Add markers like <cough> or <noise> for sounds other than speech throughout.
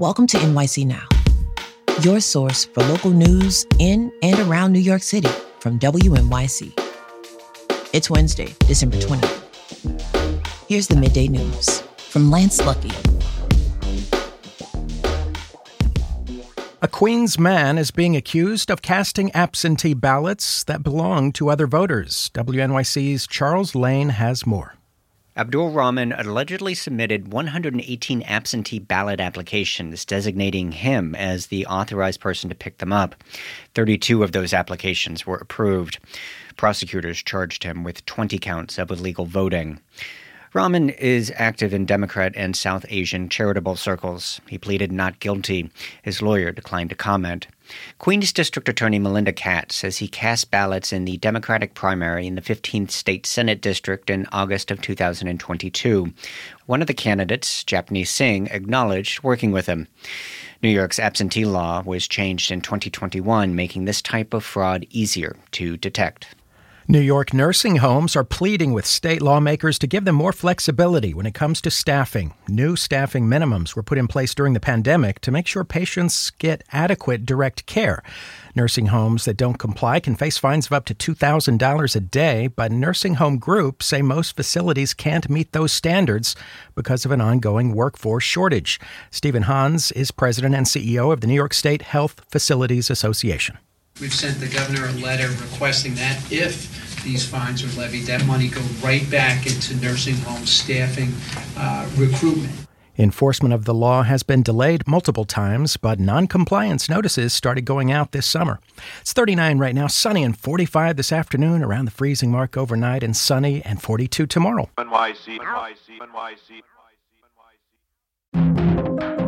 Welcome to NYC Now, your source for local news in and around New York City from WNYC. It's Wednesday, December 20th. Here's the midday news from Lance Luckey. A Queens man is being accused of casting absentee ballots that belong to other voters. WNYC's Charles Lane has more. Abdul Rahman allegedly submitted 118 absentee ballot applications designating him as the authorized person to pick them up. 32 of those applications were approved. Prosecutors charged him with 20 counts of illegal voting. Rahman is active in Democrat and South Asian charitable circles. He pleaded not guilty. His lawyer declined to comment. Queens District Attorney Melinda Katz says he cast ballots in the Democratic primary in the 15th State Senate District in August of 2022. One of the candidates, Japneet Singh, acknowledged working with him. New York's absentee law was changed in 2021, making this type of fraud easier to detect. New York nursing homes are pleading with state lawmakers to give them more flexibility when it comes to staffing. New staffing minimums were put in place during the pandemic to make sure patients get adequate direct care. Nursing homes that don't comply can face fines of up to $2,000 a day, but nursing home groups say most facilities can't meet those standards because of an ongoing workforce shortage. Stephen Hanse is president and CEO of the New York State Health Facilities Association. We've sent the governor a letter requesting that if these fines are levied, that money go right back into nursing home staffing uh, recruitment. Enforcement of the law has been delayed multiple times, but noncompliance notices started going out this summer. It's 39 right now, sunny and 45 this afternoon, around the freezing mark overnight, and sunny and 42 tomorrow. NYC, NYC, NYC.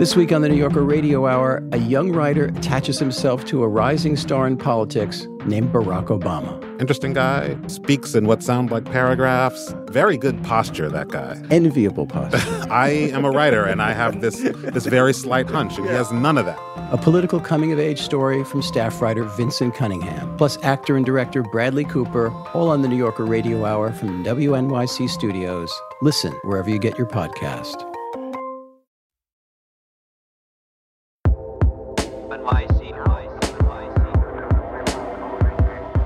This week on the New Yorker Radio Hour, a young writer attaches himself to a rising star in politics named Barack Obama. Interesting guy, speaks in what sound like paragraphs. Very good posture, that guy. Enviable posture. <laughs> I am a writer and I have this this very slight hunch, and he has none of that. A political coming of age story from staff writer Vinson Cunningham, plus actor and director Bradley Cooper, all on the New Yorker Radio Hour from WNYC Studios. Listen wherever you get your podcast. open my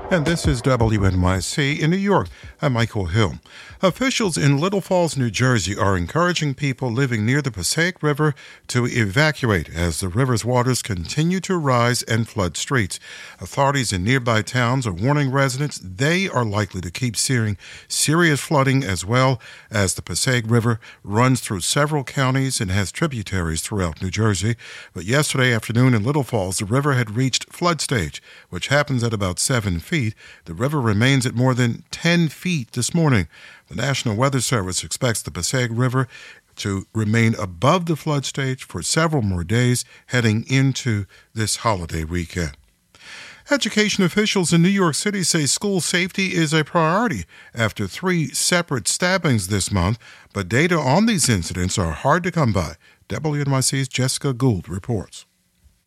And this is WNYC in New York. I'm Michael Hill. Officials in Little Falls, New Jersey are encouraging people living near the Passaic River to evacuate as the river's waters continue to rise and flood streets. Authorities in nearby towns are warning residents they are likely to keep seeing serious flooding as well as the Passaic River runs through several counties and has tributaries throughout New Jersey. But yesterday afternoon in Little Falls, the river had reached flood stage, which happens at about seven feet. The river remains at more than 10 feet this morning. The National Weather Service expects the Passaic River to remain above the flood stage for several more days heading into this holiday weekend. Education officials in New York City say school safety is a priority after three separate stabbings this month, but data on these incidents are hard to come by. WNYC's Jessica Gould reports.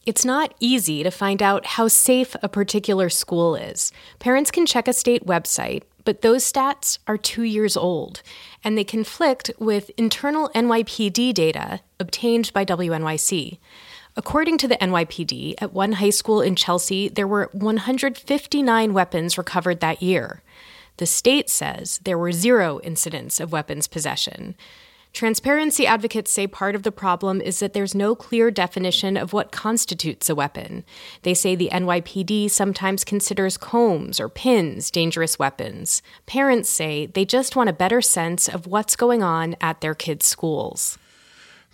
It's not easy to find out how safe a particular school is. Parents can check a state website, but those stats are two years old, and they conflict with internal NYPD data obtained by WNYC. According to the NYPD, at one high school in Chelsea, there were 159 weapons recovered that year. The state says there were zero incidents of weapons possession. Transparency advocates say part of the problem is that there's no clear definition of what constitutes a weapon. They say the NYPD sometimes considers combs or pins dangerous weapons. Parents say they just want a better sense of what's going on at their kids' schools.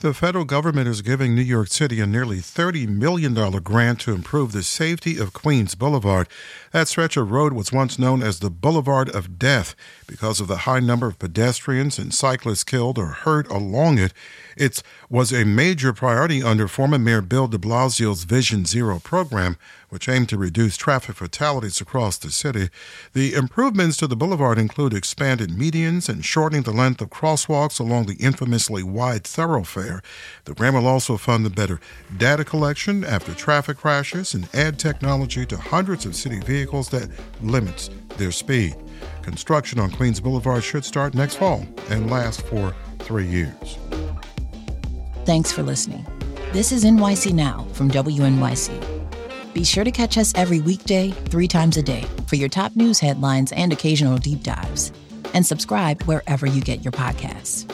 The federal government is giving New York City a nearly $30 million grant to improve the safety of Queens Boulevard. That stretch of road was once known as the Boulevard of Death because of the high number of pedestrians and cyclists killed or hurt along it. It was a major priority under former Mayor Bill de Blasio's Vision Zero program, which aim to reduce traffic fatalities across the city. The improvements to the boulevard include expanded medians and shortening the length of crosswalks along the infamously wide thoroughfare. The grant will also fund the better data collection after traffic crashes and add technology to hundreds of city vehicles that limits their speed. Construction on Queens Boulevard should start next fall and last for three years. Thanks for listening. This is NYC Now from WNYC. Be sure to catch us every weekday, three times a day, for your top news headlines and occasional deep dives. And subscribe wherever you get your podcasts.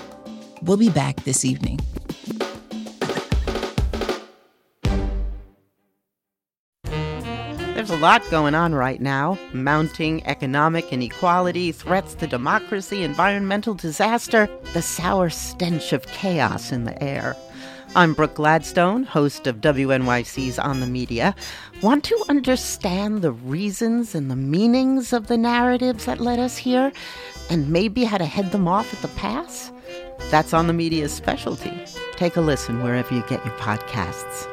We'll be back this evening. There's a lot going on right now mounting economic inequality, threats to democracy, environmental disaster, the sour stench of chaos in the air. I'm Brooke Gladstone, host of WNYC's On the Media. Want to understand the reasons and the meanings of the narratives that led us here, and maybe how to head them off at the pass? That's On the Media's specialty. Take a listen wherever you get your podcasts.